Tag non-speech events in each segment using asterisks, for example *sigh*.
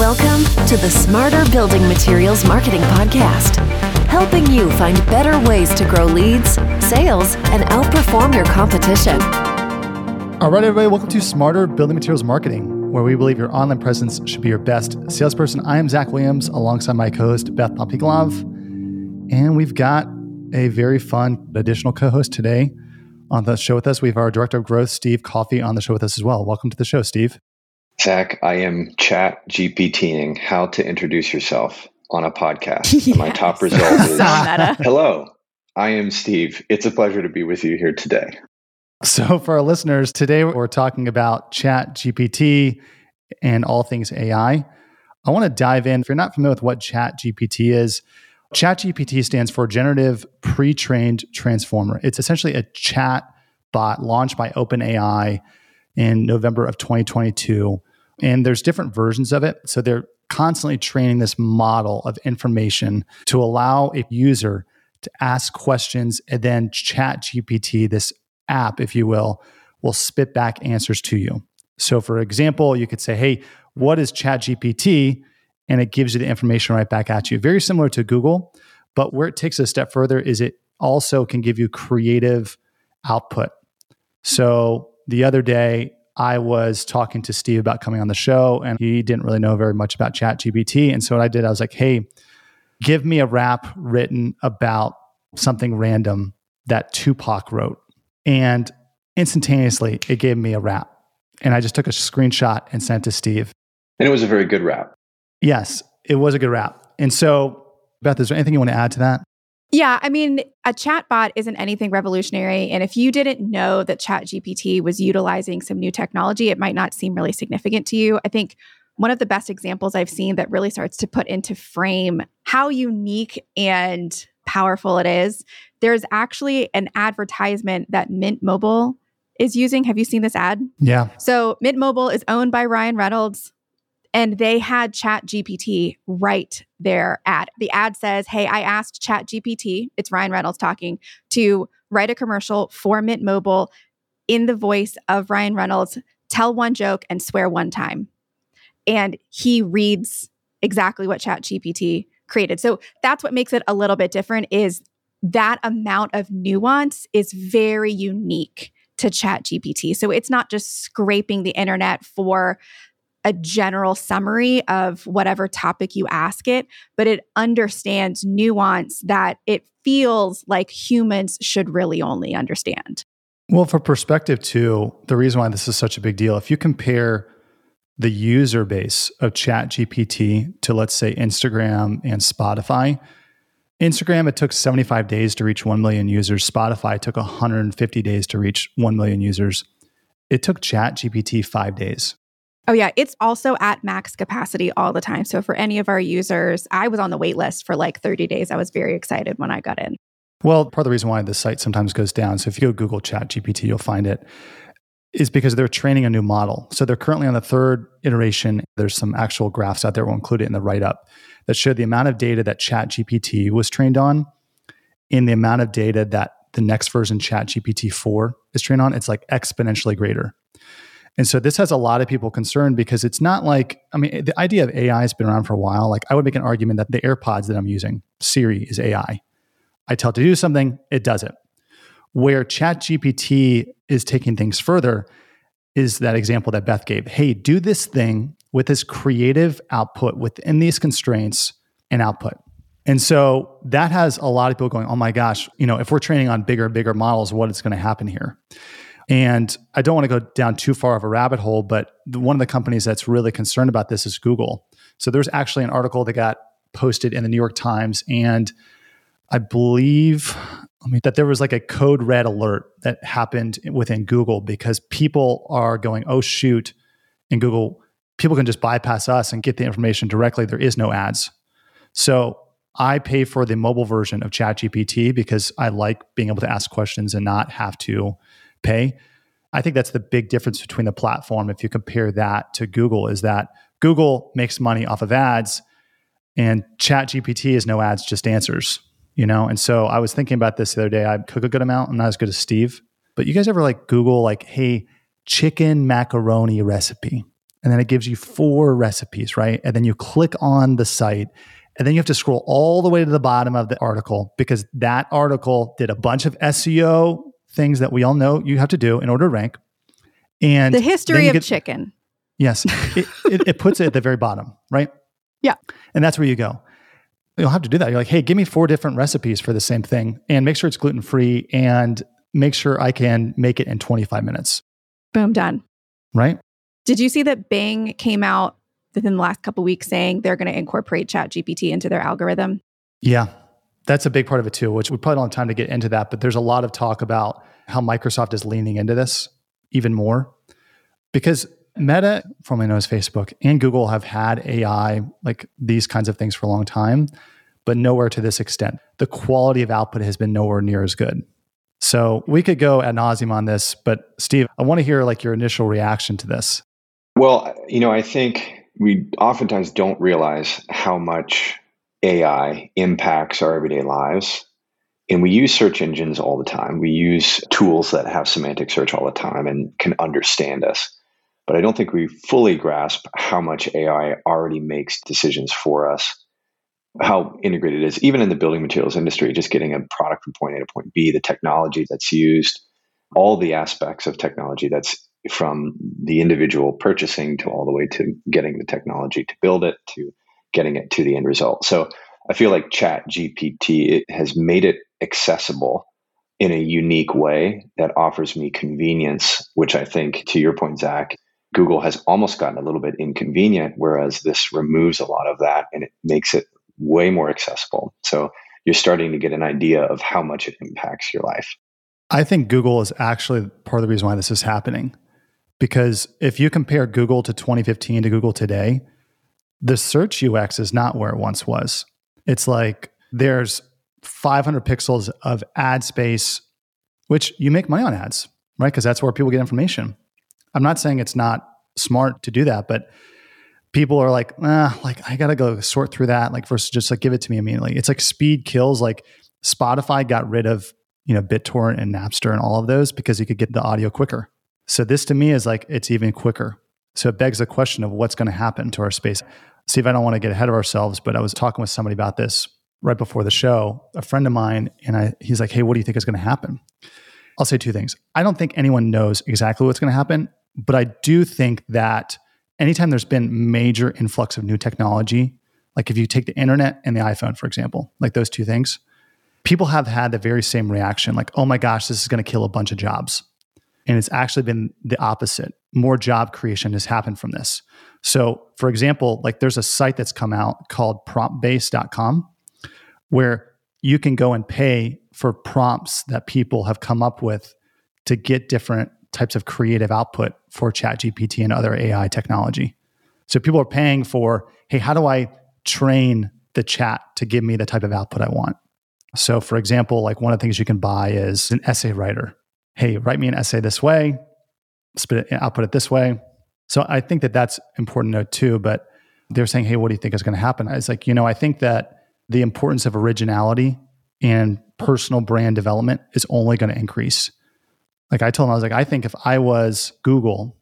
Welcome to the Smarter Building Materials Marketing Podcast, helping you find better ways to grow leads, sales, and outperform your competition. All right, everybody, welcome to Smarter Building Materials Marketing, where we believe your online presence should be your best salesperson. I am Zach Williams alongside my co host, Beth Pompiklov. And we've got a very fun additional co host today on the show with us. We have our Director of Growth, Steve Coffee, on the show with us as well. Welcome to the show, Steve. Zach, I am chat GPTing how to introduce yourself on a podcast. *laughs* yes. My top *laughs* result is *laughs* Hello, I am Steve. It's a pleasure to be with you here today. So, for our listeners, today we're talking about Chat GPT and all things AI. I want to dive in. If you're not familiar with what Chat GPT is, Chat GPT stands for Generative Pre Trained Transformer. It's essentially a chat bot launched by OpenAI in November of 2022 and there's different versions of it. So they're constantly training this model of information to allow a user to ask questions and then chat GPT, this app, if you will, will spit back answers to you. So for example, you could say, hey, what is chat GPT? And it gives you the information right back at you. Very similar to Google, but where it takes a step further is it also can give you creative output. So the other day, I was talking to Steve about coming on the show, and he didn't really know very much about ChatGPT. And so what I did, I was like, hey, give me a rap written about something random that Tupac wrote. And instantaneously, it gave me a rap. And I just took a screenshot and sent to Steve. And it was a very good rap. Yes, it was a good rap. And so, Beth, is there anything you want to add to that? Yeah, I mean, a chatbot isn't anything revolutionary. And if you didn't know that ChatGPT was utilizing some new technology, it might not seem really significant to you. I think one of the best examples I've seen that really starts to put into frame how unique and powerful it is. There's actually an advertisement that Mint Mobile is using. Have you seen this ad? Yeah. So Mint Mobile is owned by Ryan Reynolds and they had chat gpt write their ad the ad says hey i asked chat gpt it's ryan reynolds talking to write a commercial for mint mobile in the voice of ryan reynolds tell one joke and swear one time. And he reads exactly what chat gpt created. So that's what makes it a little bit different is that amount of nuance is very unique to chat gpt so it's not just scraping the internet for a general summary of whatever topic you ask it, but it understands nuance that it feels like humans should really only understand. Well, for perspective, too, the reason why this is such a big deal, if you compare the user base of ChatGPT to, let's say, Instagram and Spotify, Instagram, it took 75 days to reach 1 million users. Spotify took 150 days to reach 1 million users. It took ChatGPT five days. Oh, yeah. It's also at max capacity all the time. So, for any of our users, I was on the wait list for like 30 days. I was very excited when I got in. Well, part of the reason why the site sometimes goes down, so if you go Google Chat GPT, you'll find it, is because they're training a new model. So, they're currently on the third iteration. There's some actual graphs out there, we'll include it in the write up, that show the amount of data that Chat GPT was trained on in the amount of data that the next version, Chat GPT 4, is trained on. It's like exponentially greater. And so this has a lot of people concerned because it's not like, I mean, the idea of AI has been around for a while. Like I would make an argument that the AirPods that I'm using, Siri is AI. I tell it to do something, it does it. Where ChatGPT is taking things further is that example that Beth gave. Hey, do this thing with this creative output within these constraints and output. And so that has a lot of people going, oh my gosh, you know, if we're training on bigger, bigger models, what is going to happen here? And I don't want to go down too far of a rabbit hole, but one of the companies that's really concerned about this is Google. So there's actually an article that got posted in the New York Times, and I believe I mean, that there was like a code red alert that happened within Google because people are going, oh, shoot, in Google, people can just bypass us and get the information directly. There is no ads. So I pay for the mobile version of ChatGPT because I like being able to ask questions and not have to pay. I think that's the big difference between the platform. If you compare that to Google, is that Google makes money off of ads and Chat GPT is no ads, just answers, you know? And so I was thinking about this the other day. I cook a good amount. I'm not as good as Steve, but you guys ever like Google, like, hey, chicken macaroni recipe? and then it gives you four recipes, right? And then you click on the site and then you have to scroll all the way to the bottom of the article because that article did a bunch of SEO things that we all know you have to do in order to rank. And the history of get, chicken. Yes. it, it, it puts it at the very bottom, right? *laughs* Yeah. And that's where you go. You don't have to do that. You're like, hey, give me four different recipes for the same thing and make sure it's gluten free and make sure I can make it in 25 minutes. Boom, done. Right. Did you see that Bing came out within the last couple weeks saying they're going to incorporate Chat GPT into their algorithm? Yeah, that's a big part of it too, which we probably don't have time to get into that. But there's a lot of talk about how Microsoft is leaning into this even more because Meta, formerly known as Facebook, and Google have had AI, like these kinds of things for a long time, but nowhere to this extent. The quality of output has been nowhere near as good. So we could go ad nauseum on this, but Steve, I want to hear like your initial reaction to this. Well, you know, I think we oftentimes don't realize how much AI impacts our everyday lives. And we use search engines all the time. We use tools that have semantic search all the time and can understand us. But I don't think we fully grasp how much AI already makes decisions for us, how integrated it is, even in the building materials industry, just getting a product from point A to point B, the technology that's used, all the aspects of technology that's from the individual purchasing to all the way to getting the technology to build it to getting it to the end result. So I feel like Chat GPT has made it accessible in a unique way that offers me convenience, which I think, to your point, Zach, Google has almost gotten a little bit inconvenient, whereas this removes a lot of that and it makes it way more accessible. So you're starting to get an idea of how much it impacts your life. I think Google is actually part of the reason why this is happening. Because if you compare Google to 2015 to Google today, the search UX is not where it once was. It's like there's 500 pixels of ad space, which you make money on ads, right? Because that's where people get information. I'm not saying it's not smart to do that, but people are like, ah, like I gotta go sort through that, like versus just like give it to me immediately. It's like speed kills. Like Spotify got rid of you know BitTorrent and Napster and all of those because you could get the audio quicker. So this to me is like it's even quicker. So it begs the question of what's going to happen to our space. Steve, I don't want to get ahead of ourselves, but I was talking with somebody about this right before the show, a friend of mine, and I, he's like, Hey, what do you think is going to happen? I'll say two things. I don't think anyone knows exactly what's going to happen, but I do think that anytime there's been major influx of new technology, like if you take the internet and the iPhone, for example, like those two things, people have had the very same reaction like, oh my gosh, this is going to kill a bunch of jobs. And it's actually been the opposite. More job creation has happened from this. So, for example, like there's a site that's come out called promptbase.com where you can go and pay for prompts that people have come up with to get different types of creative output for ChatGPT and other AI technology. So people are paying for, hey, how do I train the chat to give me the type of output I want? So, for example, like one of the things you can buy is an essay writer hey, write me an essay this way, spit it, output it this way. So I think that that's important note too. But they're saying, hey, what do you think is going to happen? I was like, you know, I think that the importance of originality and personal brand development is only going to increase. Like I told him, I was like, I think if I was Google,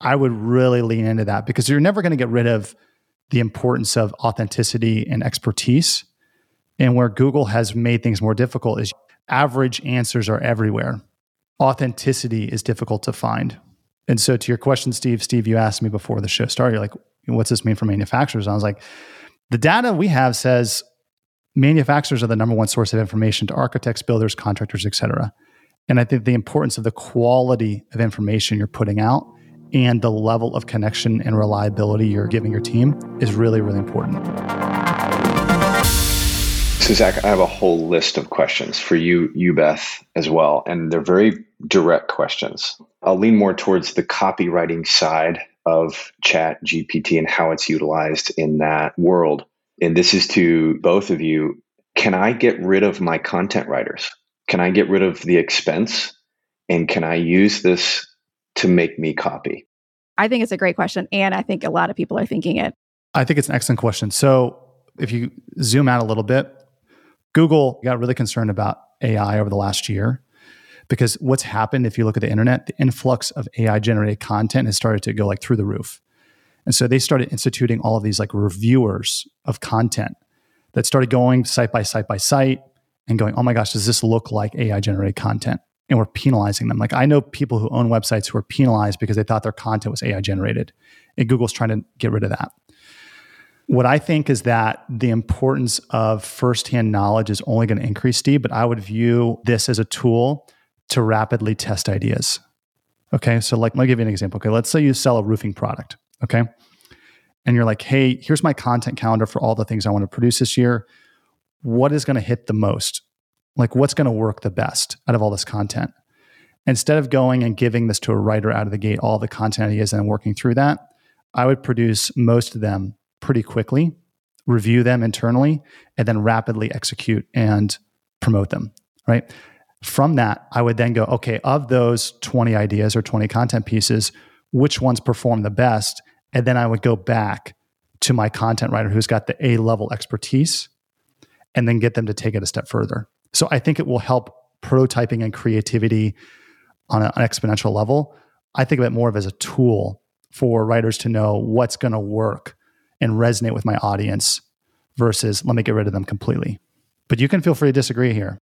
I would really lean into that because you're never going to get rid of the importance of authenticity and expertise. And where Google has made things more difficult is average answers are everywhere authenticity is difficult to find. And so, to your question, Steve, Steve, you asked me before the show started, like, what's this mean for manufacturers? And I was like, the data we have says manufacturers are the number one source of information to architects, builders, contractors, et cetera. And I think the importance of the quality of information you're putting out and the level of connection and reliability you're giving your team is really, really important. So, Zach, I have a whole list of questions for you, you, Beth, as well. And they're very direct questions. I'll lean more towards the copywriting side of Chat GPT and how it's utilized in that world. And this is to both of you. Can I get rid of my content writers? Can I get rid of the expense? And can I use this to make me copy? I think it's a great question. And I think a lot of people are thinking it. I think it's an excellent question. So, if you zoom out a little bit, Google got really concerned about AI over the last year because what's happened if you look at the internet, the influx of AI generated content has started to go like through the roof. And so they started instituting all of these like reviewers of content that started going site by site by site and going, oh my gosh, does this look like AI generated content? And we're penalizing them. Like I know people who own websites who are penalized because they thought their content was AI generated. And Google's trying to get rid of that. What I think is that the importance of firsthand knowledge is only going to increase, Steve, but I would view this as a tool to rapidly test ideas. Okay. So, like, let me give you an example. Okay. Let's say you sell a roofing product. Okay. And you're like, hey, here's my content calendar for all the things I want to produce this year. What is going to hit the most? Like, what's going to work the best out of all this content? Instead of going and giving this to a writer out of the gate, all the content ideas and working through that, I would produce most of them pretty quickly, review them internally, and then rapidly execute and promote them. Right. From that, I would then go, okay, of those 20 ideas or 20 content pieces, which ones perform the best? And then I would go back to my content writer who's got the A level expertise and then get them to take it a step further. So I think it will help prototyping and creativity on an exponential level. I think of it more of as a tool for writers to know what's going to work and resonate with my audience versus let me get rid of them completely. But you can feel free to disagree here.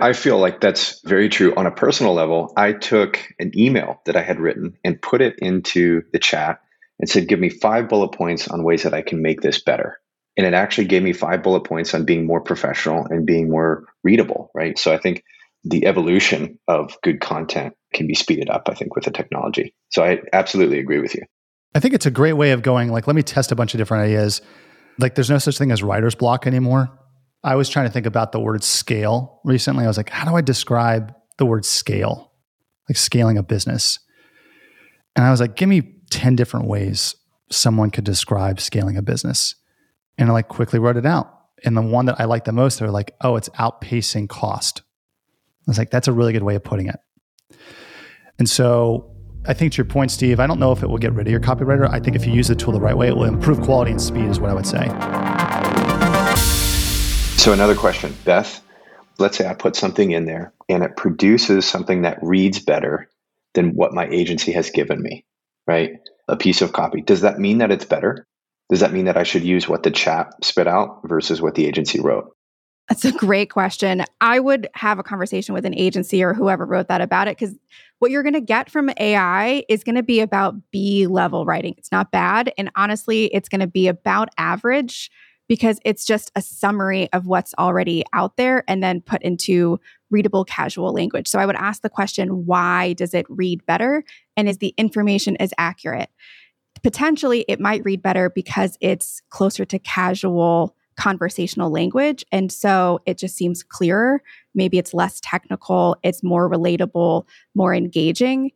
I feel like that's very true. On a personal level, I took an email that I had written and put it into the chat and said, Give me five bullet points on ways that I can make this better. And it actually gave me five bullet points on being more professional and being more readable, right? So I think the evolution of good content can be speeded up, I think, with the technology. So I absolutely agree with you. I think it's a great way of going, like, let me test a bunch of different ideas. Like, there's no such thing as writer's block anymore. I was trying to think about the word scale recently. I was like, how do I describe the word scale? Like scaling a business. And I was like, give me 10 different ways someone could describe scaling a business. And I like quickly wrote it out. And the one that I like the most, they're like, oh, it's outpacing cost. I was like, that's a really good way of putting it. And so I think to your point, Steve, I don't know if it will get rid of your copywriter. I think if you use the tool the right way, it will improve quality and speed, is what I would say. So, another question, Beth. Let's say I put something in there and it produces something that reads better than what my agency has given me, right? A piece of copy. Does that mean that it's better? Does that mean that I should use what the chat spit out versus what the agency wrote? That's a great question. I would have a conversation with an agency or whoever wrote that about it because what you're going to get from AI is going to be about B level writing. It's not bad. And honestly, it's going to be about average because it's just a summary of what's already out there and then put into readable casual language. So I would ask the question why does it read better and is the information as accurate? Potentially it might read better because it's closer to casual conversational language and so it just seems clearer. Maybe it's less technical, it's more relatable, more engaging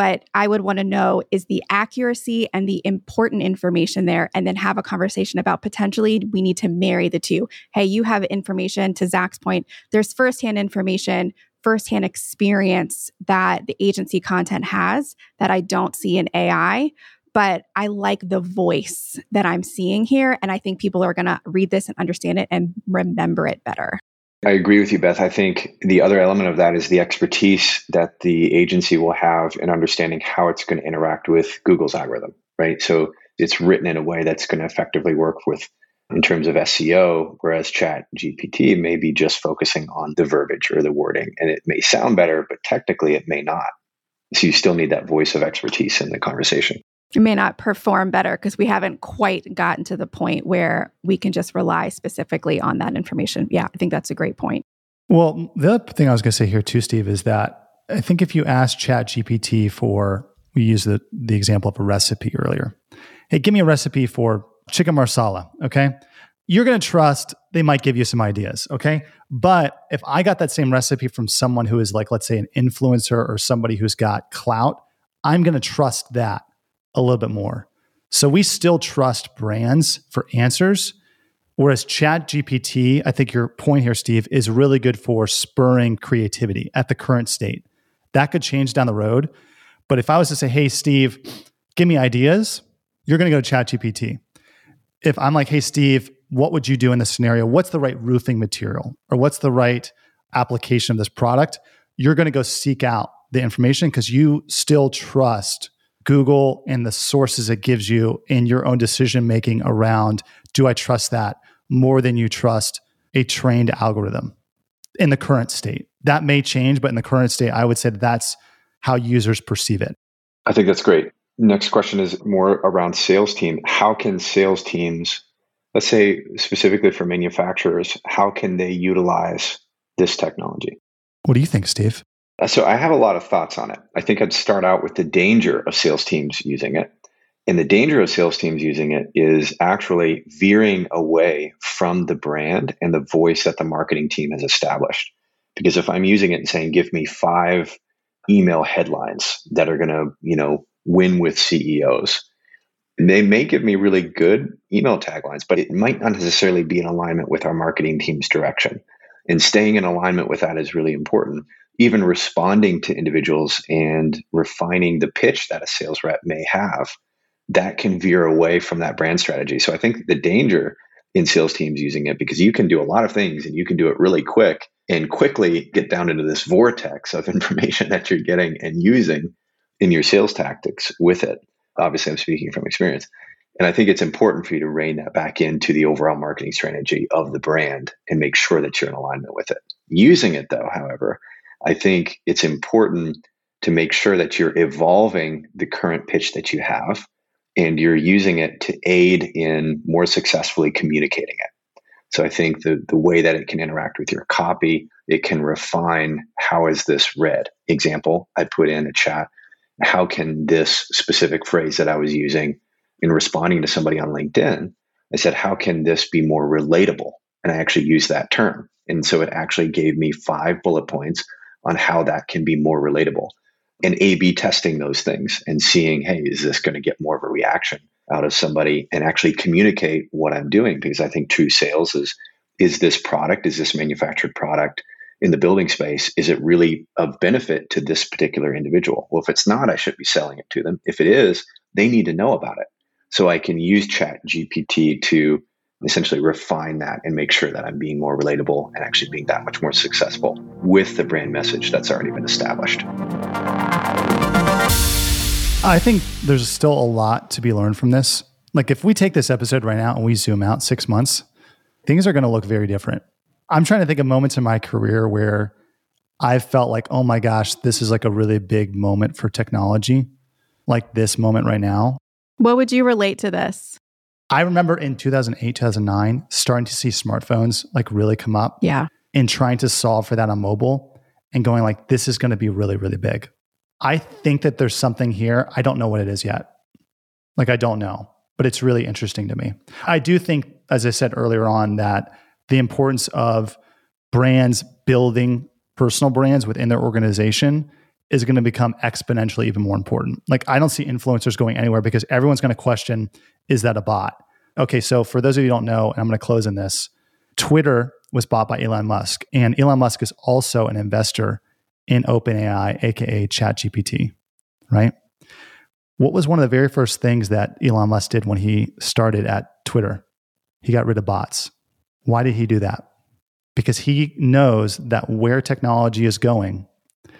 but I would want to know is the accuracy and the important information there, and then have a conversation about potentially we need to marry the two. Hey, you have information to Zach's point, there's firsthand information, firsthand experience that the agency content has that I don't see in AI. But I like the voice that I'm seeing here. And I think people are going to read this and understand it and remember it better. I agree with you, Beth. I think the other element of that is the expertise that the agency will have in understanding how it's going to interact with Google's algorithm, right? So it's written in a way that's going to effectively work with in terms of SEO, whereas Chat GPT may be just focusing on the verbiage or the wording. And it may sound better, but technically it may not. So you still need that voice of expertise in the conversation may not perform better because we haven't quite gotten to the point where we can just rely specifically on that information. Yeah, I think that's a great point. Well, the other thing I was going to say here too, Steve, is that I think if you ask Chat GPT for, we used the, the example of a recipe earlier. Hey, give me a recipe for chicken marsala, okay? You're going to trust they might give you some ideas, okay? But if I got that same recipe from someone who is like, let's say, an influencer or somebody who's got clout, I'm going to trust that a little bit more. So we still trust brands for answers. Whereas Chat GPT, I think your point here, Steve, is really good for spurring creativity at the current state. That could change down the road. But if I was to say, hey, Steve, give me ideas, you're going to go to Chat GPT. If I'm like, hey, Steve, what would you do in this scenario? What's the right roofing material or what's the right application of this product? You're going to go seek out the information because you still trust Google and the sources it gives you in your own decision making around do I trust that more than you trust a trained algorithm in the current state. That may change, but in the current state, I would say that that's how users perceive it. I think that's great. Next question is more around sales team. How can sales teams, let's say specifically for manufacturers, how can they utilize this technology? What do you think, Steve? Uh, so I have a lot of thoughts on it. I think I'd start out with the danger of sales teams using it. And the danger of sales teams using it is actually veering away from the brand and the voice that the marketing team has established. Because if I'm using it and saying, give me five email headlines that are going to, you know, win with CEOs, they may give me really good email taglines, but it might not necessarily be in alignment with our marketing team's direction. And staying in alignment with that is really important even responding to individuals and refining the pitch that a sales rep may have, that can veer away from that brand strategy. So I think the danger in sales teams using it because you can do a lot of things and you can do it really quick and quickly get down into this vortex of *laughs* information that you're getting and using in your sales tactics with it. Obviously, I'm speaking from experience. And I think it's important for you to rein that back into the overall marketing strategy of the brand and make sure that you're in alignment with it. Using it, though, however, I think it's important to make sure that you're evolving the current pitch that you have and you're using it to aid in more successfully communicating it. So I think the, the way that it can interact with your copy, it can refine how is this read. Example, I put in a chat, how can this specific phrase that I was using in responding to somebody on LinkedIn, I said, how can this be more relatable? And I actually used that term. And so it actually gave me five bullet points on how that can be more relatable and A B testing those things and seeing, hey, is this going to get more of a reaction out of somebody and actually communicate what I'm doing? Because I think true sales is is this product, is this manufactured product in the building space, is it really of benefit to this particular individual? Well, if it's not, I should be selling it to them. If it is, they need to know about it. So I can use Chat GPT to essentially refine that and make sure that I'm being more relatable and actually being that much more successful with the brand message that's already been established. I think there's still a lot to be learned from this. Like, if we take this episode right now and we zoom out six months, things are going to look very different. I'm trying to think of moments in my career where I felt like, oh my gosh, this is like a really big moment for technology, like this moment right now. What would you relate to this? I remember in 2008, 2009, starting to see smartphones like really come up. Yeah. And trying to solve for that on mobile and going like, this is going to be really, really big. I think that there's something here. I don't know what it is yet. Like, I don't know, but it's really interesting to me. I do think, as I said earlier on, that the importance of brands building personal brands within their organization is going to become exponentially even more important. Like, I don't see influencers going anywhere because everyone's going to question is that a bot? Okay, so for those of you who don't know, and I'm going to close in this, Twitter was bought by Elon Musk, and Elon Musk is also an investor in OpenAI, aka ChatGPT, right? What was one of the very first things that Elon Musk did when he started at Twitter? He got rid of bots. Why did he do that? Because he knows that where technology is going,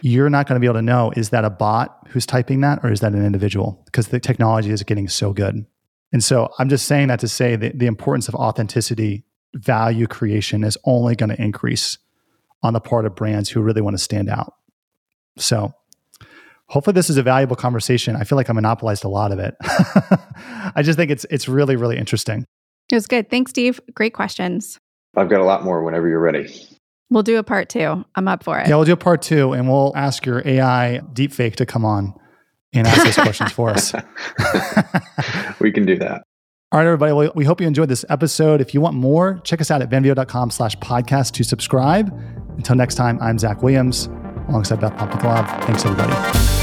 you're not going to be able to know is that a bot who's typing that or is that an individual? Because the technology is getting so good. And so I'm just saying that to say that the importance of authenticity, value creation is only going to increase on the part of brands who really want to stand out. So hopefully this is a valuable conversation. I feel like I monopolized a lot of it. *laughs* I just think it's it's really, really interesting. It was good. Thanks, Steve. Great questions. I've got a lot more whenever you're ready. We'll do a part two. I'm up for it. Yeah, we'll do a part two and we'll ask your AI deepfake to come on and ask those questions for us. *laughs* *laughs* we can do that. All right, everybody. Well, we hope you enjoyed this episode. If you want more, check us out at venveo.com slash podcast to subscribe. Until next time, I'm Zach Williams alongside Beth Popikalov. Thanks, everybody.